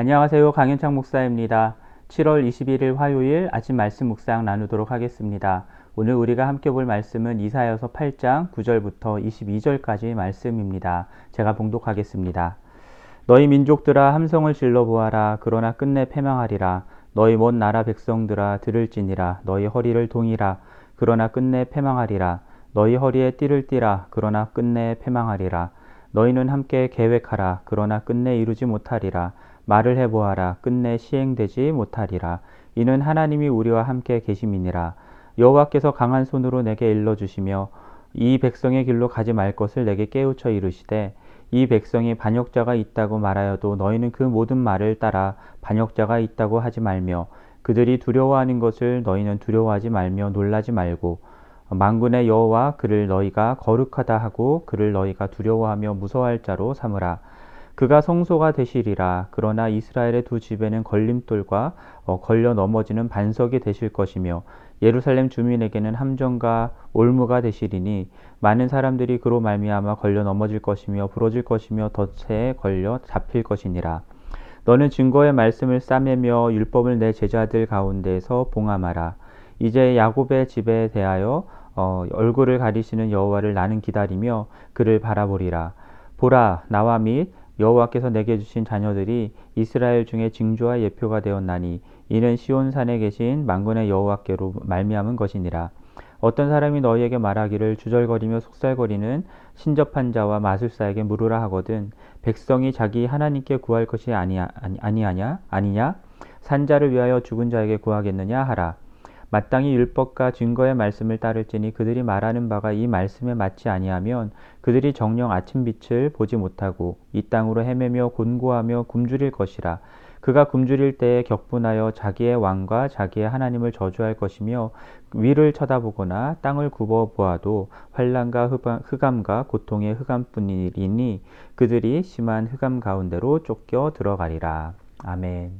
안녕하세요. 강현창 목사입니다. 7월 21일 화요일 아침 말씀 묵상 나누도록 하겠습니다. 오늘 우리가 함께 볼 말씀은 이사여서 8장 9절부터 22절까지의 말씀입니다. 제가 봉독하겠습니다. 너희 민족들아 함성을 질러 보아라. 그러나 끝내 패망하리라. 너희 먼 나라 백성들아 들을지니라. 너희 허리를 동이라. 그러나 끝내 패망하리라. 너희 허리에 띠를 띠라. 그러나 끝내 패망하리라. 너희는 함께 계획하라. 그러나 끝내 이루지 못하리라. 말을 해보아라. 끝내 시행되지 못하리라. 이는 하나님이 우리와 함께 계심이니라. 여호와께서 강한 손으로 내게 일러 주시며 이 백성의 길로 가지 말 것을 내게 깨우쳐 이르시되 이 백성이 반역자가 있다고 말하여도 너희는 그 모든 말을 따라 반역자가 있다고 하지 말며 그들이 두려워하는 것을 너희는 두려워하지 말며 놀라지 말고 망군의 여호와 그를 너희가 거룩하다 하고 그를 너희가 두려워하며 무서워할 자로 삼으라. 그가 성소가 되시리라. 그러나 이스라엘의 두 집에는 걸림돌과 어, 걸려 넘어지는 반석이 되실 것이며 예루살렘 주민에게는 함정과 올무가 되시리니 많은 사람들이 그로 말미암아 걸려 넘어질 것이며 부러질 것이며 덫에 걸려 잡힐 것이니라. 너는 증거의 말씀을 싸매며 율법을 내 제자들 가운데서 봉함하라. 이제 야곱의 집에 대하여 어, 얼굴을 가리시는 여호와를 나는 기다리며 그를 바라보리라. 보라 나와 및 여호와께서 내게 주신 자녀들이 이스라엘 중에 징조와 예표가 되었나니 이는 시온산에 계신 만군의 여호와께로 말미암은 것이니라. 어떤 사람이 너희에게 말하기를 주절거리며 속살거리는 신접한 자와 마술사에게 물으라 하거든 백성이 자기 하나님께 구할 것이 아니야, 아니, 아니하냐? 아니냐? 산자를 위하여 죽은 자에게 구하겠느냐 하라. 마땅히 율법과 증거의 말씀을 따를지니 그들이 말하는 바가 이 말씀에 맞지 아니하면 그들이 정령 아침빛을 보지 못하고 이 땅으로 헤매며 곤고하며 굶주릴 것이라 그가 굶주릴 때에 격분하여 자기의 왕과 자기의 하나님을 저주할 것이며 위를 쳐다보거나 땅을 굽어 보아도 환란과 흑암과 고통의 흑암뿐이니 그들이 심한 흑암 가운데로 쫓겨 들어가리라. 아멘.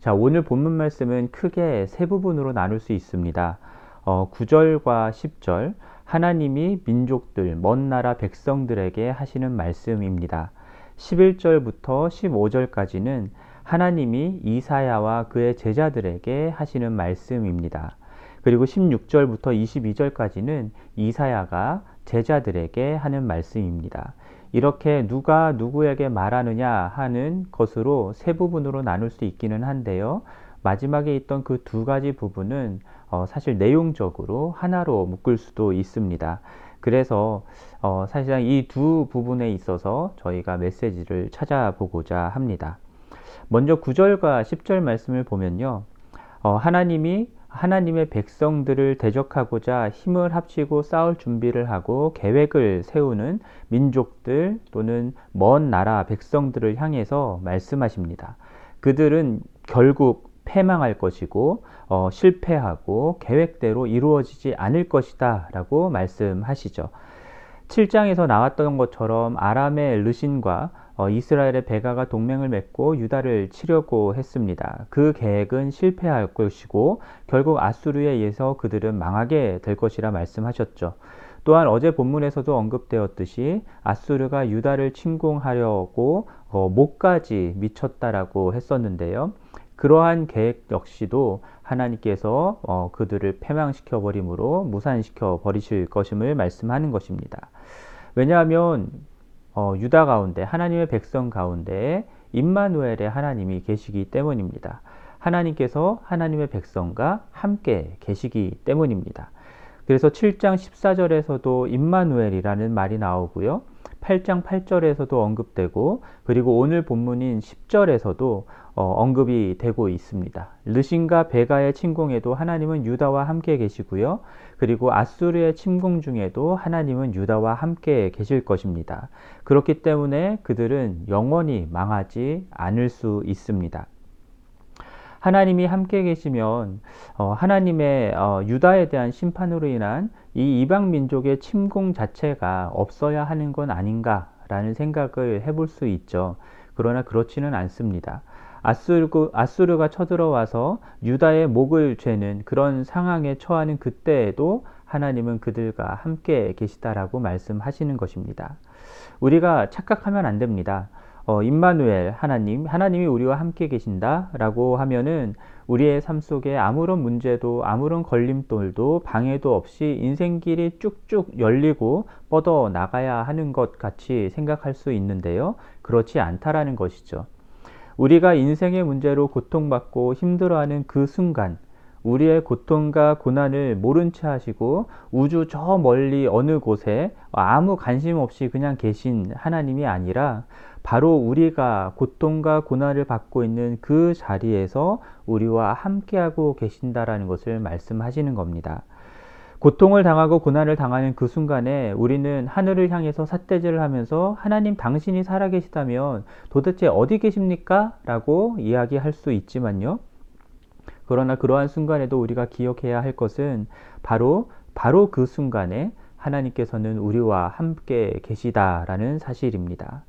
자, 오늘 본문 말씀은 크게 세 부분으로 나눌 수 있습니다. 어, 9절과 10절, 하나님이 민족들, 먼 나라 백성들에게 하시는 말씀입니다. 11절부터 15절까지는 하나님이 이사야와 그의 제자들에게 하시는 말씀입니다. 그리고 16절부터 22절까지는 이사야가 제자들에게 하는 말씀입니다. 이렇게 누가 누구에게 말하느냐 하는 것으로 세 부분으로 나눌 수 있기는 한데요. 마지막에 있던 그 두 가지 부분은 어, 사실 내용적으로 하나로 묶을 수도 있습니다. 그래서 어, 사실상 이 두 부분에 있어서 저희가 메시지를 찾아보고자 합니다. 먼저 9절과 10절 말씀을 보면요. 어, 하나님이 하나님의 백성들을 대적하고자 힘을 합치고 싸울 준비를 하고 계획을 세우는 민족들 또는 먼 나라 백성들을 향해서 말씀하십니다. 그들은 결국 패망할 것이고 어, 실패하고 계획대로 이루어지지 않을 것이다 라고 말씀하시죠. 7장에서 나왔던 것처럼 아람의 르신과 어, 이스라엘의 베가가 동맹을 맺고 유다를 치려고 했습니다. 그 계획은 실패할 것이고 결국 아수르에 의해서 그들은 망하게 될 것이라 말씀하셨죠. 또한 어제 본문에서도 언급되었듯이 아수르가 유다를 침공하려고 어, 목까지 미쳤다라고 했었는데요. 그러한 계획 역시도 하나님께서 어, 그들을 패망시켜 버림으로 무산시켜 버리실 것임을 말씀하는 것입니다. 왜냐하면 어, 유다 가운데 하나님의 백성 가운데 임마누엘의 하나님이 계시기 때문입니다. 하나님께서 하나님의 백성과 함께 계시기 때문입니다. 그래서 7장 14절에서도 임마누엘이라는 말이 나오고요. 8장 8절에서도 언급되고 그리고 오늘 본문인 10절에서도 어, 언급이 되고 있습니다. 르신과 베가의 침공에도 하나님은 유다와 함께 계시고요. 그리고 아수르의 침공 중에도 하나님은 유다와 함께 계실 것입니다. 그렇기 때문에 그들은 영원히 망하지 않을 수 있습니다. 하나님이 함께 계시면 어, 하나님의 어, 유다에 대한 심판으로 인한 이 이방 민족의 침공 자체가 없어야 하는 건 아닌가라는 생각을 해볼 수 있죠. 그러나 그렇지는 않습니다. 아수르, 아수르가 쳐들어와서 유다의 목을 죄는 그런 상황에 처하는 그때에도 하나님은 그들과 함께 계시다라고 말씀하시는 것입니다. 우리가 착각하면 안 됩니다. 어, 임마누엘 하나님, 하나님이 우리와 함께 계신다라고 하면은 우리의 삶 속에 아무런 문제도 아무런 걸림돌도 방해도 없이 인생길이 쭉쭉 열리고 뻗어 나가야 하는 것 같이 생각할 수 있는데요. 그렇지 않다라는 것이죠. 우리가 인생의 문제로 고통받고 힘들어하는 그 순간 우리의 고통과 고난을 모른 채 하시고 우주 저 멀리 어느 곳에 아무 관심 없이 그냥 계신 하나님이 아니라 바로 우리가 고통과 고난을 받고 있는 그 자리에서 우리와 함께하고 계신다라는 것을 말씀하시는 겁니다. 고통을 당하고 고난을 당하는 그 순간에 우리는 하늘을 향해서 삿대질을 하면서 하나님 당신이 살아계시다면 도대체 어디 계십니까? 라고 이야기할 수 있지만요. 그러나 그러한 순간에도 우리가 기억해야 할 것은 바로 바로 그 순간에 하나님께서는 우리와 함께 계시다라는 사실입니다.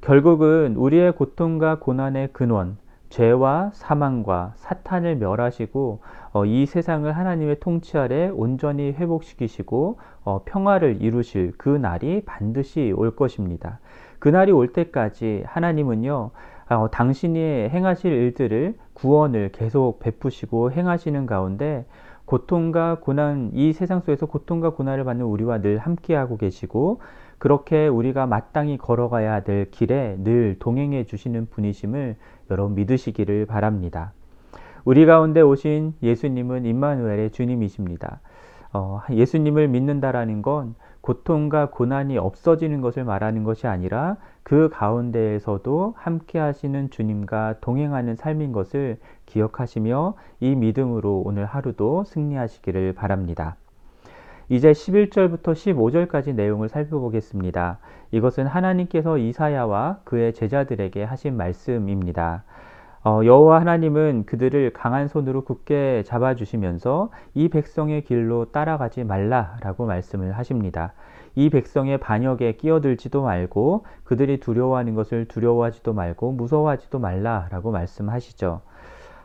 결국은 우리의 고통과 고난의 근원, 죄와 사망과 사탄을 멸하시고 어, 이 세상을 하나님의 통치 아래 온전히 회복시키시고 어, 평화를 이루실 그 날이 반드시 올 것입니다. 그 날이 올 때까지 하나님은요 어, 당신이 행하실 일들을 구원을 계속 베푸시고 행하시는 가운데 고통과 고난 이 세상 속에서 고통과 고난을 받는 우리와 늘 함께하고 계시고 그렇게 우리가 마땅히 걸어가야 될 길에 늘 동행해 주시는 분이심을 여러분 믿으시기를 바랍니다. 우리 가운데 오신 예수님은 임마누엘의 주님이십니다. 어, 예수님을 믿는다라는 건 고통과 고난이 없어지는 것을 말하는 것이 아니라 그 가운데에서도 함께 하시는 주님과 동행하는 삶인 것을 기억하시며 이 믿음으로 오늘 하루도 승리하시기를 바랍니다. 이제 11절부터 15절까지 내용을 살펴보겠습니다. 이것은 하나님께서 이사야와 그의 제자들에게 하신 말씀입니다. 어, 여호와 하나님은 그들을 강한 손으로 굳게 잡아주시면서 이 백성의 길로 따라가지 말라라고 말씀을 하십니다. 이 백성의 반역에 끼어들지도 말고 그들이 두려워하는 것을 두려워하지도 말고 무서워하지도 말라라고 말씀하시죠.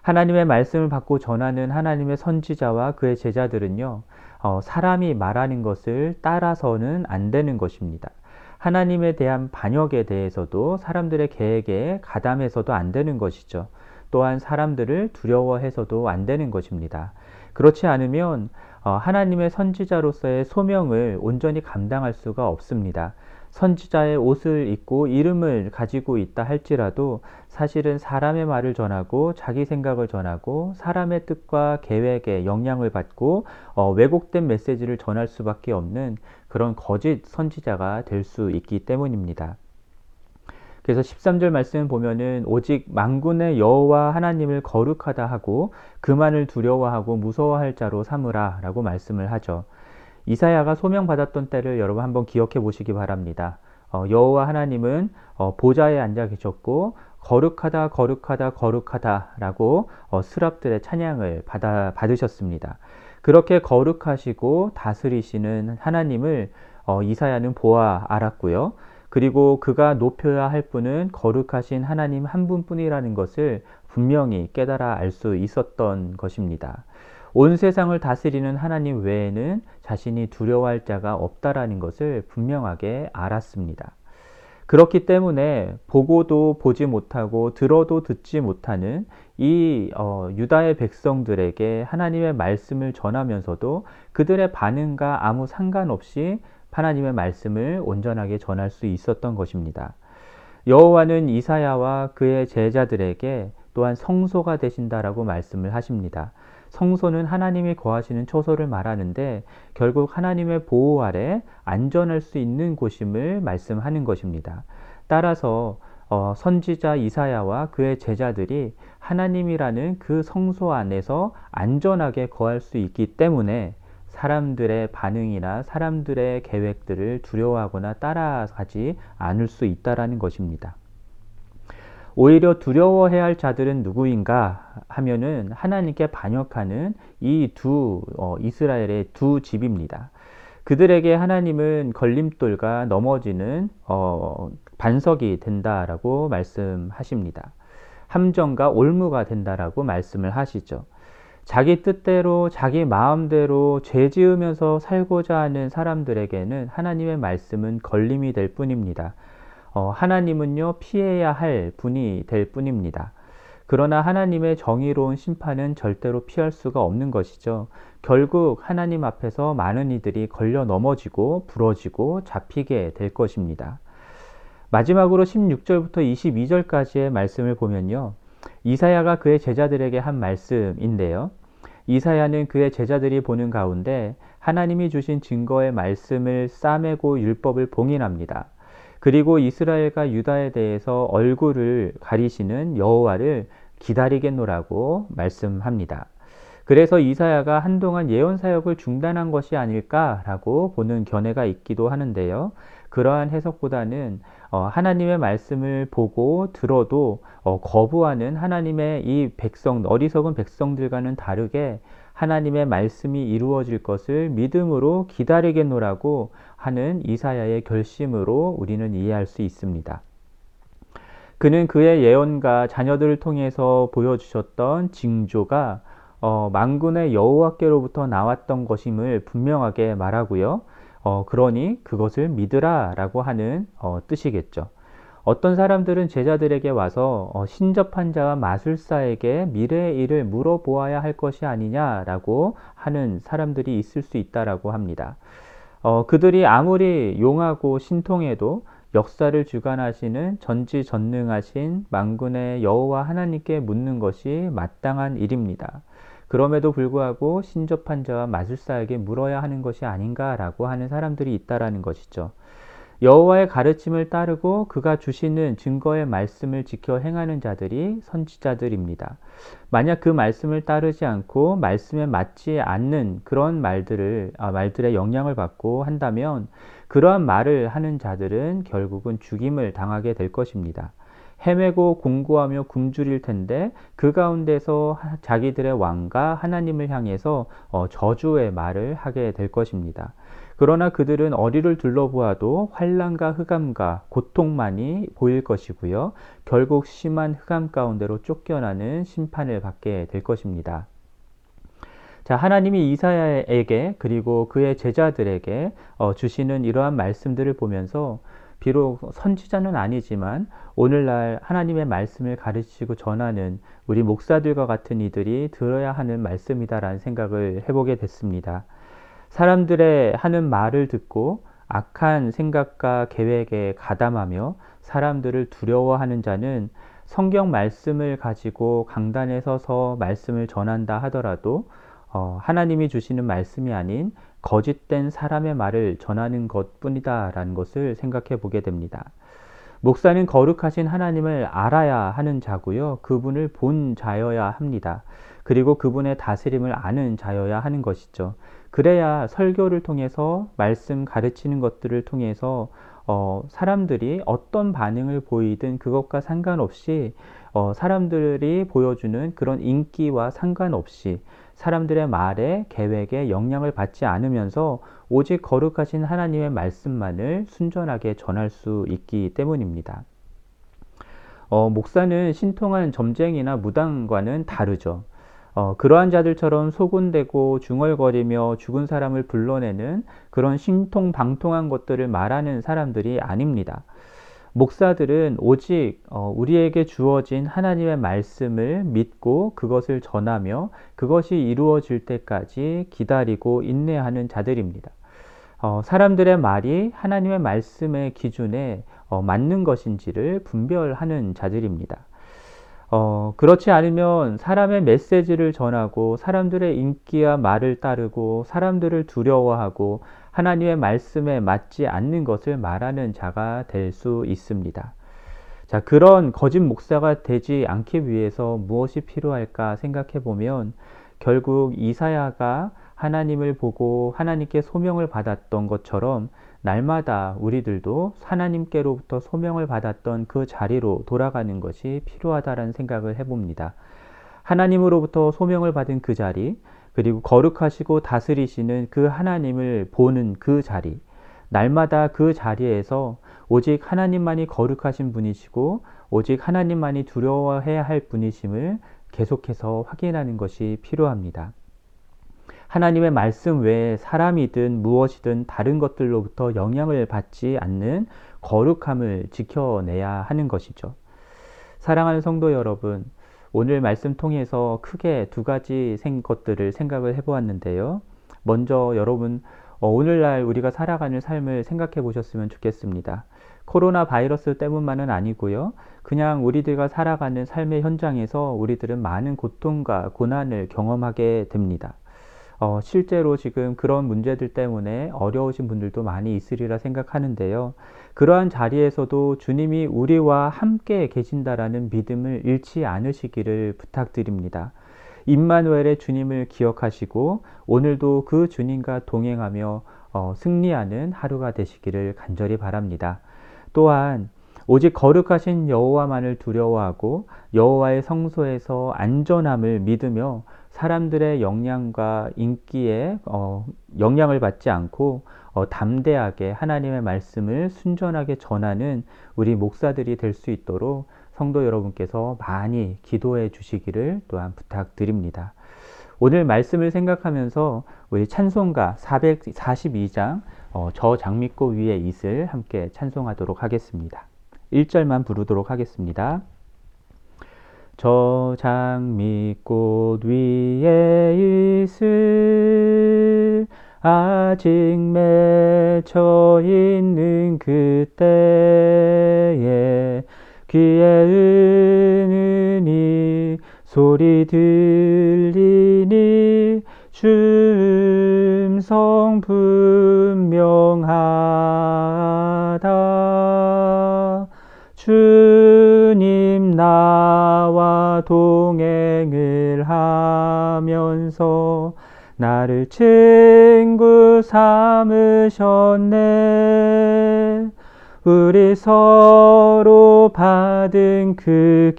하나님의 말씀을 받고 전하는 하나님의 선지자와 그의 제자들은요, 어, 사람이 말하는 것을 따라서는 안 되는 것입니다. 하나님에 대한 반역에 대해서도 사람들의 계획에 가담해서도 안 되는 것이죠. 또한 사람들을 두려워해서도 안 되는 것입니다. 그렇지 않으면 어, 하나님의 선지자로서의 소명을 온전히 감당할 수가 없습니다. 선지자의 옷을 입고 이름을 가지고 있다 할지라도 사실은 사람의 말을 전하고 자기 생각을 전하고 사람의 뜻과 계획에 영향을 받고 어, 왜곡된 메시지를 전할 수밖에 없는 그런 거짓 선지자가 될 수 있기 때문입니다. 그래서 13절 말씀 보면은 오직 망군의 여호와 하나님을 거룩하다 하고 그만을 두려워하고 무서워할 자로 삼으라라고 말씀을 하죠. 이사야가 소명받았던 때를 여러분 한번 기억해 보시기 바랍니다. 어, 여호와 하나님은 어, 보좌에 앉아 계셨고 거룩하다 거룩하다 거룩하다라고 어, 스랍들의 찬양을 받아 받으셨습니다. 그렇게 거룩하시고 다스리시는 하나님을 어, 이사야는 보아 알았고요. 그리고 그가 높여야 할 분은 거룩하신 하나님 한 분뿐이라는 것을 분명히 깨달아 알 수 있었던 것입니다. 온 세상을 다스리는 하나님 외에는 자신이 두려워할 자가 없다라는 것을 분명하게 알았습니다. 그렇기 때문에 보고도 보지 못하고 들어도 듣지 못하는 이 어, 유다의 백성들에게 하나님의 말씀을 전하면서도 그들의 반응과 아무 상관없이 하나님의 말씀을 온전하게 전할 수 있었던 것입니다. 여호와는 이사야와 그의 제자들에게 또한 성소가 되신다라고 말씀을 하십니다. 성소는 하나님이 거하시는 초소를 말하는데 결국 하나님의 보호 아래 안전할 수 있는 곳임을 말씀하는 것입니다. 따라서 어, 선지자 이사야와 그의 제자들이 하나님이라는 그 성소 안에서 안전하게 거할 수 있기 때문에 사람들의 반응이나 사람들의 계획들을 두려워하거나 따라가지 않을 수 있다라는 것입니다. 오히려 두려워해야 할 자들은 누구인가 하면은 하나님께 반역하는 이두 어, 이스라엘의 두 집입니다. 그들에게 하나님은 걸림돌과 넘어지는 어, 반석이 된다라고 말씀하십니다. 함정과 올무가 된다라고 말씀을 하시죠. 자기 뜻대로 자기 마음대로 죄 지으면서 살고자 하는 사람들에게는 하나님의 말씀은 걸림이 될 뿐입니다. 어, 하나님은요 피해야 할 분이 될 뿐입니다. 그러나 하나님의 정의로운 심판은 절대로 피할 수가 없는 것이죠. 결국 하나님 앞에서 많은 이들이 걸려 넘어지고 부러지고 잡히게 될 것입니다. 마지막으로 16절부터 22절까지의 말씀을 보면요. 이사야가 그의 제자들에게 한 말씀인데요. 이사야는 그의 제자들이 보는 가운데 하나님이 주신 증거의 말씀을 싸매고 율법을 봉인합니다. 그리고 이스라엘과 유다에 대해서 얼굴을 가리시는 여호와를 기다리겠노라고 말씀합니다. 그래서 이사야가 한동안 예언 사역을 중단한 것이 아닐까라고 보는 견해가 있기도 하는데요. 그러한 해석보다는 어, 하나님의 말씀을 보고 들어도 어, 거부하는 하나님의 이 백성 어리석은 백성들과는 다르게 하나님의 말씀이 이루어질 것을 믿음으로 기다리겠노라고 하는 이사야의 결심으로 우리는 이해할 수 있습니다. 그는 그의 예언과 자녀들을 통해서 보여주셨던 징조가 어, 만군의 여호와께로부터 나왔던 것임을 분명하게 말하고요. 어, 그러니 그것을 믿으라라고 하는 어, 뜻이겠죠. 어떤 사람들은 제자들에게 와서 어, 신접한 자와 마술사에게 미래의 일을 물어보아야 할 것이 아니냐라고 하는 사람들이 있을 수 있다라고 합니다. 어, 그들이 아무리 용하고 신통해도 역사를 주관하시는 전지전능하신 만군의 여호와 하나님께 묻는 것이 마땅한 일입니다. 그럼에도 불구하고 신접한 자와 마술사에게 물어야 하는 것이 아닌가라고 하는 사람들이 있다라는 것이죠. 여호와의 가르침을 따르고 그가 주시는 증거의 말씀을 지켜 행하는 자들이 선지자들입니다. 만약 그 말씀을 따르지 않고 말씀에 맞지 않는 그런 말들을 아, 말들의 영향을 받고 한다면 그러한 말을 하는 자들은 결국은 죽임을 당하게 될 것입니다. 헤매고 공고하며 굶주릴 텐데 그 가운데서 자기들의 왕과 하나님을 향해서 어, 저주의 말을 하게 될 것입니다. 그러나 그들은 어리를 둘러보아도 환란과 흑암과 고통만이 보일 것이고요. 결국 심한 흑암 가운데로 쫓겨나는 심판을 받게 될 것입니다. 자, 하나님이 이사야에게 그리고 그의 제자들에게 어, 주시는 이러한 말씀들을 보면서 비록 선지자는 아니지만 오늘날 하나님의 말씀을 가르치고 전하는 우리 목사들과 같은 이들이 들어야 하는 말씀이다라는 생각을 해보게 됐습니다. 사람들의 하는 말을 듣고 악한 생각과 계획에 가담하며 사람들을 두려워하는 자는 성경 말씀을 가지고 강단에 서서 말씀을 전한다 하더라도 어, 하나님이 주시는 말씀이 아닌 거짓된 사람의 말을 전하는 것 뿐이다라는 것을 생각해 보게 됩니다. 목사는 거룩하신 하나님을 알아야 하는 자고요. 그분을 본 자여야 합니다. 그리고 그분의 다스림을 아는 자여야 하는 것이죠. 그래야 설교를 통해서 말씀 가르치는 것들을 통해서 어, 사람들이 어떤 반응을 보이든 그것과 상관없이 어, 사람들이 보여주는 그런 인기와 상관없이 사람들의 말에 계획에 영향을 받지 않으면서 오직 거룩하신 하나님의 말씀만을 순전하게 전할 수 있기 때문입니다. 어, 목사는 신통한 점쟁이나 무당과는 다르죠. 어, 그러한 자들처럼 소곤대고 중얼거리며 죽은 사람을 불러내는 그런 신통방통한 것들을 말하는 사람들이 아닙니다. 목사들은 오직 어, 우리에게 주어진 하나님의 말씀을 믿고 그것을 전하며 그것이 이루어질 때까지 기다리고 인내하는 자들입니다. 어, 사람들의 말이 하나님의 말씀의 기준에 어, 맞는 것인지를 분별하는 자들입니다. 어, 그렇지 않으면 사람의 메시지를 전하고 사람들의 인기와 말을 따르고 사람들을 두려워하고 하나님의 말씀에 맞지 않는 것을 말하는 자가 될 수 있습니다. 자, 그런 거짓 목사가 되지 않기 위해서 무엇이 필요할까 생각해 보면 결국 이사야가 하나님을 보고 하나님께 소명을 받았던 것처럼 날마다 우리들도 하나님께로부터 소명을 받았던 그 자리로 돌아가는 것이 필요하다는 생각을 해봅니다. 하나님으로부터 소명을 받은 그 자리, 그리고 거룩하시고 다스리시는 그 하나님을 보는 그 자리, 날마다 그 자리에서 오직 하나님만이 거룩하신 분이시고 오직 하나님만이 두려워해야 할 분이심을 계속해서 확인하는 것이 필요합니다. 하나님의 말씀 외에 사람이든 무엇이든 다른 것들로부터 영향을 받지 않는 거룩함을 지켜내야 하는 것이죠. 사랑하는 성도 여러분, 오늘 말씀 통해서 크게 두 가지 생 것들을 생각을 해보았는데요. 먼저 여러분, 어, 오늘날 우리가 살아가는 삶을 생각해 보셨으면 좋겠습니다. 코로나 바이러스 때문만은 아니고요. 그냥 우리들과 살아가는 삶의 현장에서 우리들은 많은 고통과 고난을 경험하게 됩니다. 어, 실제로 지금 그런 문제들 때문에 어려우신 분들도 많이 있으리라 생각하는데요. 그러한 자리에서도 주님이 우리와 함께 계신다라는 믿음을 잃지 않으시기를 부탁드립니다. 임마누엘의 주님을 기억하시고 오늘도 그 주님과 동행하며 어, 승리하는 하루가 되시기를 간절히 바랍니다. 또한 오직 거룩하신 여호와만을 두려워하고 여호와의 성소에서 안전함을 믿으며 사람들의 영향과 인기에 어, 영향을 받지 않고 어, 담대하게 하나님의 말씀을 순전하게 전하는 우리 목사들이 될 수 있도록 성도 여러분께서 많이 기도해 주시기를 또한 부탁드립니다. 오늘 말씀을 생각하면서 우리 찬송가 442장 어, 저 장미꽃 위에 있을 함께 찬송하도록 하겠습니다. 1절만 부르도록 하겠습니다. 저 장미꽃 위에 있을 아직 맺혀 있는 그때에 귀에 은은히 소리 들리니 춤성 분명하다. 나와 동행을 하면서 나를 친구 삼으셨네 우리 서로 받은 그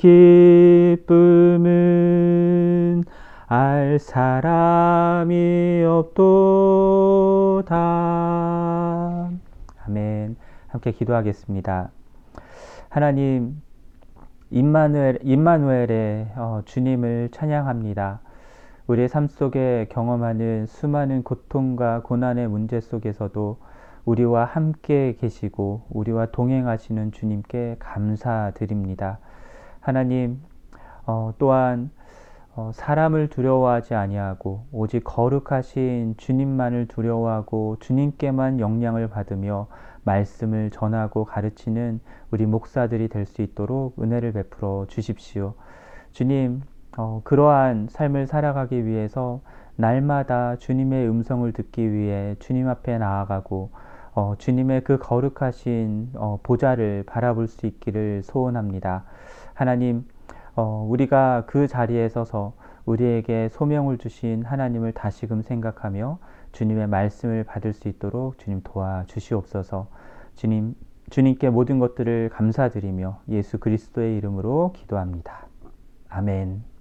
기쁨은 알 사람이 없도다. 아멘. 함께 기도하겠습니다. 하나님, 임마누엘, 임마누엘의 어, 주님을 찬양합니다. 우리의 삶 속에 경험하는 수많은 고통과 고난의 문제 속에서도 우리와 함께 계시고 우리와 동행하시는 주님께 감사드립니다. 하나님 어, 또한 어, 사람을 두려워하지 아니하고 오직 거룩하신 주님만을 두려워하고 주님께만 영향을 받으며 말씀을 전하고 가르치는 우리 목사들이 될 수 있도록 은혜를 베풀어 주십시오. 주님, 어, 그러한 삶을 살아가기 위해서 날마다 주님의 음성을 듣기 위해 주님 앞에 나아가고 어, 주님의 그 거룩하신 어, 보좌를 바라볼 수 있기를 소원합니다. 하나님, 어, 우리가 그 자리에 서서 우리에게 소명을 주신 하나님을 다시금 생각하며 주님의 말씀을 받을 수 있도록 주님 도와주시옵소서. 주님, 주님께 모든 것들을 감사드리며 예수 그리스도의 이름으로 기도합니다. 아멘.